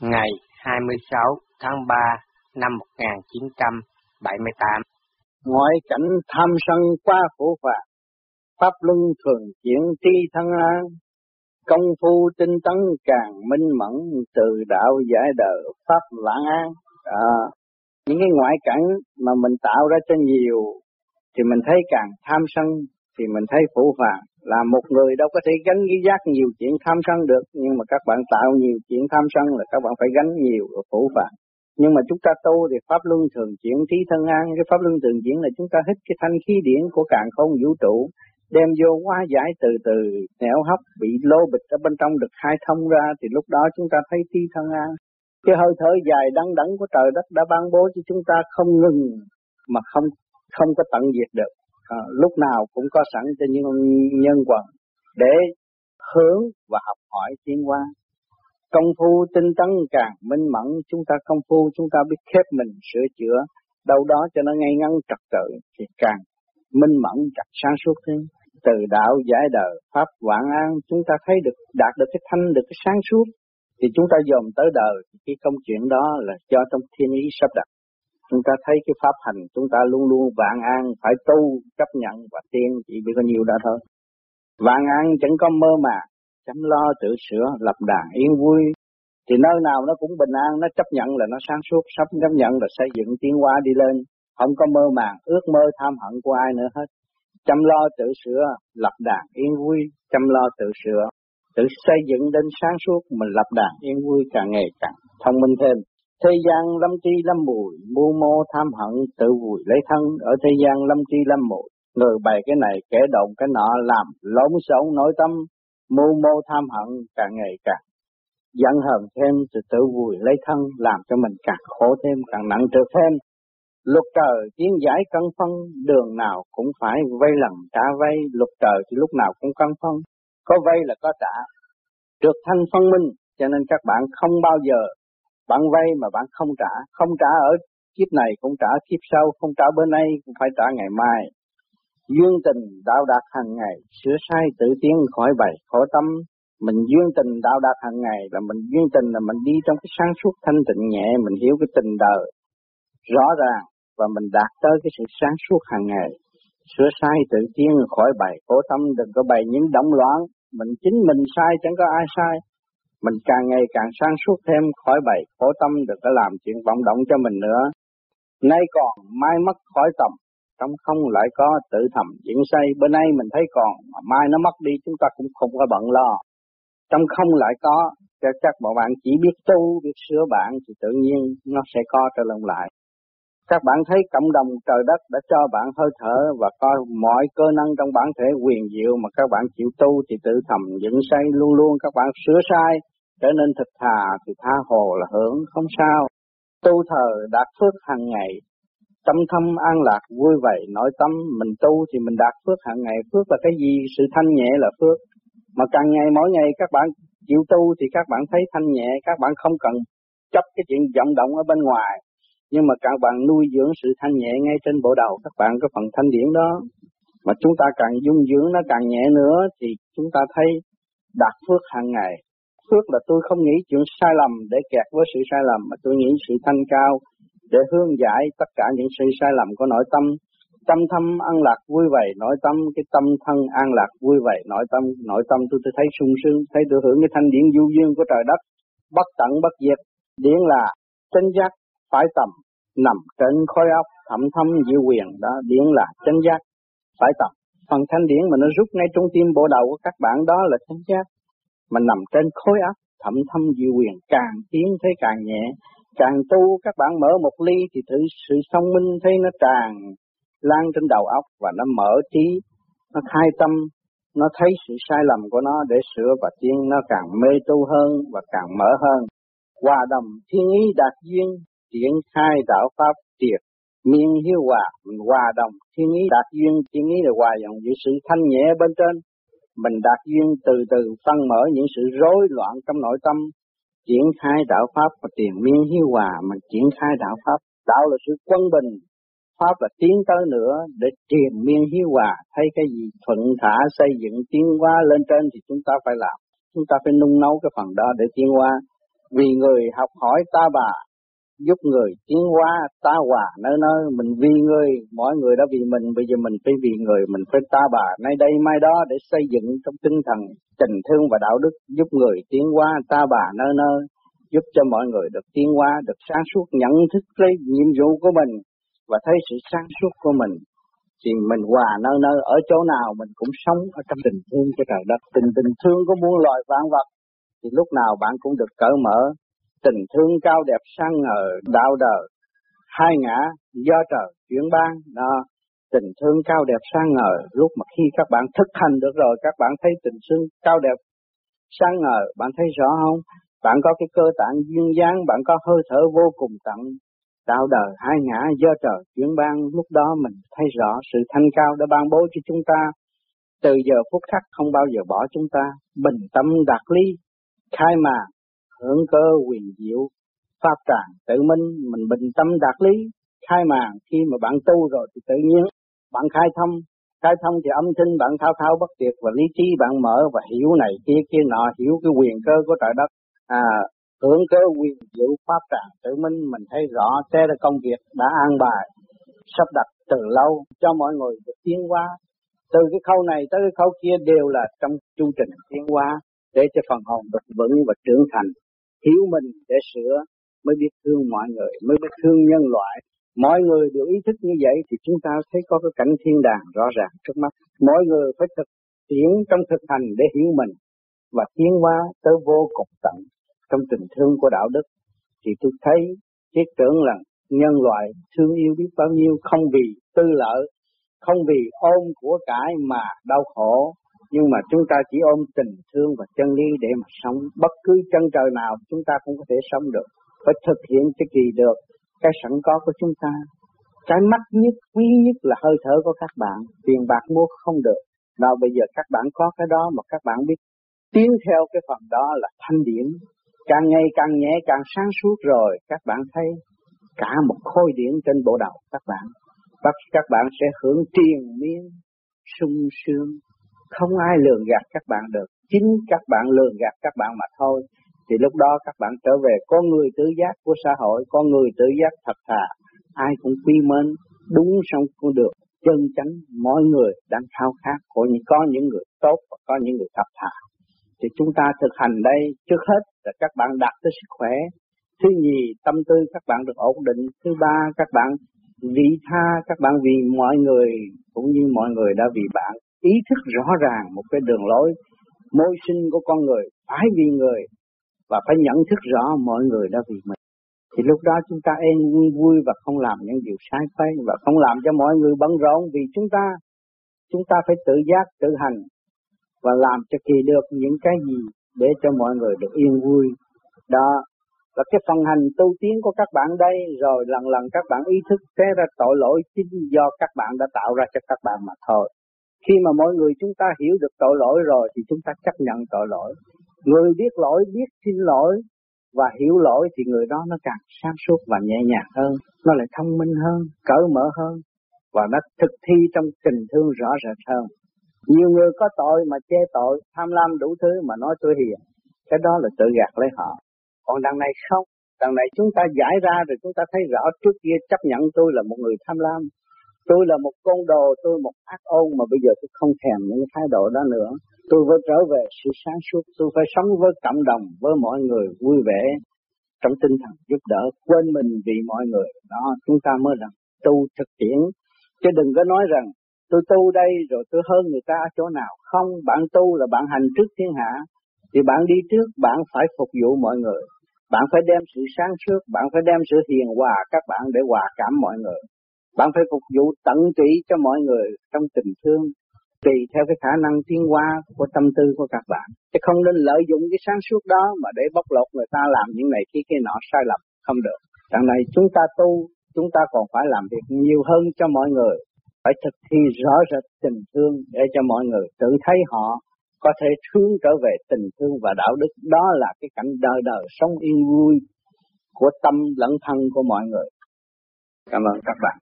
ngày 26 tháng 3 năm 1978. Ngoại cảnh tham sân qua khổ phạt, pháp luân thường chuyển tri thân an, công phu tinh tấn càng minh mẫn, từ đạo giải đời pháp lãng an. À, những cái ngoại cảnh mà mình tạo ra cho nhiều thì mình thấy càng tham sân thì mình thấy phủ phàng là một người đâu có thể gánh cái giác nhiều chuyện tham sân được, nhưng mà các bạn tạo nhiều chuyện tham sân là các bạn phải gánh nhiều ở phủ phàng nhưng mà chúng ta tu thì pháp luân thường chuyển, trí thân an, cái pháp luân thường chuyển là chúng ta hít cái thanh khí điển của càng không vũ trụ, đem vô hóa giải từ từ, nẻo hấp bị lô bịch ở bên trong được khai thông ra, thì lúc đó chúng ta thấy trí thân an. Cái hơi thở dài đắng đắng của trời đất đã ban bố cho chúng ta không ngừng mà không không có tận diệt được à, lúc nào cũng có sẵn cho những nhân quần để hướng và học hỏi tiến hóa. Công phu tinh tấn càng minh mẫn chúng ta công phu chúng ta biết khép mình sửa chữa. Đâu đó cho nó ngay ngắn trật tự thì càng minh mẫn chặt sáng suốt thêm. Từ đạo giải đời pháp vạn an chúng ta thấy được đạt được cái thanh được cái sáng suốt. Thì chúng ta dòm tới đời cái công chuyện đó là do trong thiên ý sắp đặt chúng ta thấy cái pháp hành, chúng ta luôn luôn vạn an, phải tu, chấp nhận và tiên chỉ biết có nhiều đó thôi. Vạn an chẳng có mơ mà, chăm lo, tự sửa, lập đàn, yên vui. Thì nơi nào nó cũng bình an, nó chấp nhận là nó sáng suốt, sắp chấp nhận là xây dựng tiến hóa đi lên. Không có mơ màng, ước mơ tham hận của ai nữa hết. Chăm lo, tự sửa, lập đàn, yên vui. Chăm lo, tự sửa, tự xây dựng đến sáng suốt mình lập đàn, yên vui càng ngày càng thông minh thêm. Thế gian lâm tri lâm mùi, mưu mô tham hận tự vùi lấy thân, ở thế gian lâm tri lâm mùi, người bày cái này kẻ động cái nọ làm lỗng sống nội tâm, mưu mô tham hận càng ngày càng giận hờn thêm từ tự vùi lấy thân làm cho mình càng khổ thêm càng nặng trược thêm. Luật trời tiến giải cân phân đường nào cũng phải vay lần trả vay luật trời thì lúc nào cũng cân phân có vay là có trả. Trượt thanh phân minh cho nên các bạn không bao giờ bạn vay mà bạn không trả, không trả ở kiếp này cũng trả kiếp sau, không trả bữa nay cũng phải trả ngày mai. Duyên tình đạo đạt hàng ngày, sửa sai tự tiến khỏi bày, khổ tâm. Mình duyên tình đạo đạt hàng ngày là mình duyên tình là mình đi trong cái sáng suốt thanh tịnh nhẹ, mình hiểu cái tình đời rõ ràng và mình đạt tới cái sự sáng suốt hàng ngày. Sửa sai tự tiến khỏi bày, khổ tâm, đừng có bày những động loạn. Mình chính mình sai chẳng có ai sai mình càng ngày càng sáng suốt thêm khỏi bày khổ tâm được có làm chuyện vọng động cho mình nữa. Nay còn mai mất khỏi tầm, trong không lại có tự thầm diễn say. Bữa nay mình thấy còn, mà mai nó mất đi chúng ta cũng không có bận lo. Trong không lại có, cho chắc bọn bạn chỉ biết tu, biết sửa bạn thì tự nhiên nó sẽ có trở lòng lại. Các bạn thấy cộng đồng trời đất đã cho bạn hơi thở và coi mọi cơ năng trong bản thể quyền diệu mà các bạn chịu tu thì tự thầm dựng say luôn luôn các bạn sửa sai trở nên thật thà thì tha hồ là hưởng không sao. Tu thờ đạt phước hàng ngày, tâm thâm an lạc vui vẻ nội tâm. Mình tu thì mình đạt phước hàng ngày. Phước là cái gì? Sự thanh nhẹ là phước. Mà càng ngày mỗi ngày các bạn chịu tu thì các bạn thấy thanh nhẹ các bạn không cần chấp cái chuyện vọng động ở bên ngoài. Nhưng mà các bạn nuôi dưỡng sự thanh nhẹ ngay trên bộ đầu. Các bạn có phần thanh điển đó. Mà chúng ta càng dung dưỡng nó càng nhẹ nữa thì chúng ta thấy đạt phước hàng ngày phước là tôi không nghĩ chuyện sai lầm để kẹt với sự sai lầm, mà tôi nghĩ sự thanh cao để hướng giải tất cả những sự sai lầm của nội tâm. Tâm thâm an lạc vui vẻ, nội tâm, cái tâm thân an lạc vui vẻ, nội tâm nội tâm tôi tôi thấy sung sướng, thấy tôi hưởng cái thanh điển du dương của trời đất. Bất tận bất diệt, điển là chân giác phải tầm, nằm trên khối óc thẩm thâm diệu quyền, đó, điển là chân giác phải tầm. Phần thanh điển mà nó rút ngay trong tim bộ đầu của các bạn đó là chân giác mà nằm trên khối óc thẩm thâm diệu quyền, càng tiến thấy càng nhẹ. Càng tu, các bạn mở một ly thì tự sự thông minh thấy nó tràn lan trên đầu óc và nó mở trí, nó khai tâm, nó thấy sự sai lầm của nó để sửa và tiến nó càng mê tu hơn và càng mở hơn. Hòa đồng thiên ý đạt duyên, triển khai đạo pháp triệt, miên hiếu hòa, mình hòa đồng thiên ý đạt duyên, thiên ý là hòa dòng giữa sự thanh nhẹ bên trên mình đạt duyên từ từ phân mở những sự rối loạn trong nội tâm, triển khai đạo Pháp và tiền miên hiếu hòa, mình triển khai đạo Pháp. Đạo là sự quân bình, Pháp là tiến tới nữa để tiền miên hiếu hòa, thấy cái gì thuận thả xây dựng tiến hóa lên trên thì chúng ta phải làm. Chúng ta phải nung nấu cái phần đó để tiến hóa. vì người học hỏi ta bà giúp người tiến hóa ta hòa nơi nơi. Mình vì người mọi người đã vì mình. Bây giờ mình phải vì người, mình phải ta bà nay đây mai đó để xây dựng trong tinh thần tình thương và đạo đức, giúp người tiến hóa ta bà nơi nơi, giúp cho mọi người được tiến hóa, được sáng suốt, nhận thức lấy nhiệm vụ của mình và thấy sự sáng suốt của mình. Thì mình hòa nơi nơi, ở chỗ nào mình cũng sống ở trong tình thương của trời đất. Tình tình thương của muôn loài vạn vật, thì lúc nào bạn cũng được cởi mở tình thương cao đẹp sang ngờ, đạo đời, hai ngã, do trời, chuyển ban. Đó, tình thương cao đẹp sang ngờ, lúc mà khi các bạn thực hành được rồi, các bạn thấy tình thương cao đẹp sang ngờ, bạn thấy rõ không? Bạn có cái cơ tạng duyên dáng, bạn có hơi thở vô cùng tận đạo đời, hai ngã, do trời, chuyển ban. Lúc đó mình thấy rõ sự thanh cao đã ban bố cho chúng ta. Từ giờ phút khắc không bao giờ bỏ chúng ta. Bình tâm đạt lý, khai mà hưởng cơ quyền diệu pháp tràng tự minh, mình bình tâm đạt lý, khai màn. Khi mà bạn tu rồi thì tự nhiên bạn khai thông khai thông thì âm thanh bạn thao thao bất tuyệt và lý trí bạn mở và hiểu này kia kia nọ, hiểu cái quyền cơ của trời đất. À hưởng cơ quyền diệu pháp tràng tự minh, mình thấy rõ thế là công việc đã an bài, sắp đặt từ lâu cho mọi người được tiến hóa. Từ cái khâu này tới cái khâu kia đều là trong chu trình tiến hóa để cho phần hồn được vững và trưởng thành hiểu mình để sửa mới biết thương mọi người, mới biết thương nhân loại. Mọi người đều ý thức như vậy thì chúng ta thấy có cái cảnh thiên đàng rõ ràng trước mắt. Mọi người phải thực tiễn trong thực hành để hiểu mình và tiến hóa tới vô cùng tận trong tình thương của đạo đức. Thì tôi thấy thiết tưởng là nhân loại thương yêu biết bao nhiêu không vì tư lợi, không vì ôm của cải mà đau khổ nhưng mà chúng ta chỉ ôm tình thương và chân lý để mà sống. Bất cứ chân trời nào, chúng ta cũng có thể sống được. Phải thực hiện cho kỳ được, cái sẵn có của chúng ta. Cái mắt nhất, quý nhất là hơi thở của các bạn. Tiền bạc mua không được. Nào bây giờ các bạn có cái đó mà các bạn biết. Tiến theo cái phần đó là thanh điển. Càng ngày càng nhẹ, càng sáng suốt rồi, các bạn thấy cả một khối điển trên bộ đầu các bạn. Các các bạn sẽ hưởng triền miên sung sướng không ai lường gạt các bạn được. Chính các bạn lường gạt các bạn mà thôi. Thì lúc đó các bạn trở về con người tự giác của xã hội con người tự giác thật thà. Ai cũng quy mến, đúng xong cũng được. Chân chánh mọi người đang khao khát của những, có những người tốt và có những người thật thà. Thì chúng ta thực hành đây trước hết là các bạn đạt tới sức khỏe. Thứ nhì, tâm tư các bạn được ổn định. Thứ ba, các bạn vị tha các bạn vì mọi người, cũng như mọi người đã vì bạn ý thức rõ ràng một cái đường lối môi sinh của con người phải vì người và phải nhận thức rõ mọi người đã vì mình. Thì lúc đó chúng ta e êm vui vui và không làm những điều sai trái và không làm cho mọi người bận rộn vì chúng ta chúng ta phải tự giác, tự hành và làm cho kỳ được những cái gì để cho mọi người được yên vui. Đó, và cái phần hành tu tiến của các bạn đây, rồi lần lần các bạn ý thức thế ra tội lỗi chính do các bạn đã tạo ra cho các bạn mà thôi khi mà mọi người chúng ta hiểu được tội lỗi rồi thì chúng ta chấp nhận tội lỗi. Người biết lỗi, biết xin lỗi và hiểu lỗi thì người đó nó càng sáng suốt và nhẹ nhàng hơn, nó lại thông minh hơn, cởi mở hơn và nó thực thi trong tình thương rõ rệt hơn. Nhiều người có tội mà che tội, tham lam đủ thứ mà nói tôi hiền, cái đó là tự gạt lấy họ. Còn đằng này không, đằng này chúng ta giải ra rồi chúng ta thấy rõ trước kia chấp nhận tôi là một người tham lam, Tôi là một con đồ, tôi một ác ôn mà bây giờ tôi không thèm những thái độ đó nữa. Tôi phải trở về sự sáng suốt, tôi phải sống với cộng đồng, với mọi người vui vẻ, trong tinh thần giúp đỡ, quên mình vì mọi người. Đó, chúng ta mới là tu thực tiễn. Chứ đừng có nói rằng tôi tu đây rồi tôi hơn người ta ở chỗ nào. Không, bạn tu là bạn hành trước thiên hạ. Thì bạn đi trước, bạn phải phục vụ mọi người. Bạn phải đem sự sáng suốt, bạn phải đem sự hiền hòa các bạn để hòa cảm mọi người. Bạn phải phục vụ tận tụy cho mọi người trong tình thương, tùy theo cái khả năng tiến hóa của tâm tư của các bạn. Chứ không nên lợi dụng cái sáng suốt đó mà để bóc lột người ta làm những này kia kia nọ sai lầm, không được. Đằng này chúng ta tu, chúng ta còn phải làm việc nhiều hơn cho mọi người. Phải thực thi rõ rệt tình thương để cho mọi người tự thấy họ có thể hướng trở về tình thương và đạo đức. Đó là cái cảnh đời đời sống yên vui của tâm lẫn thân của mọi người. Cảm ơn các bạn.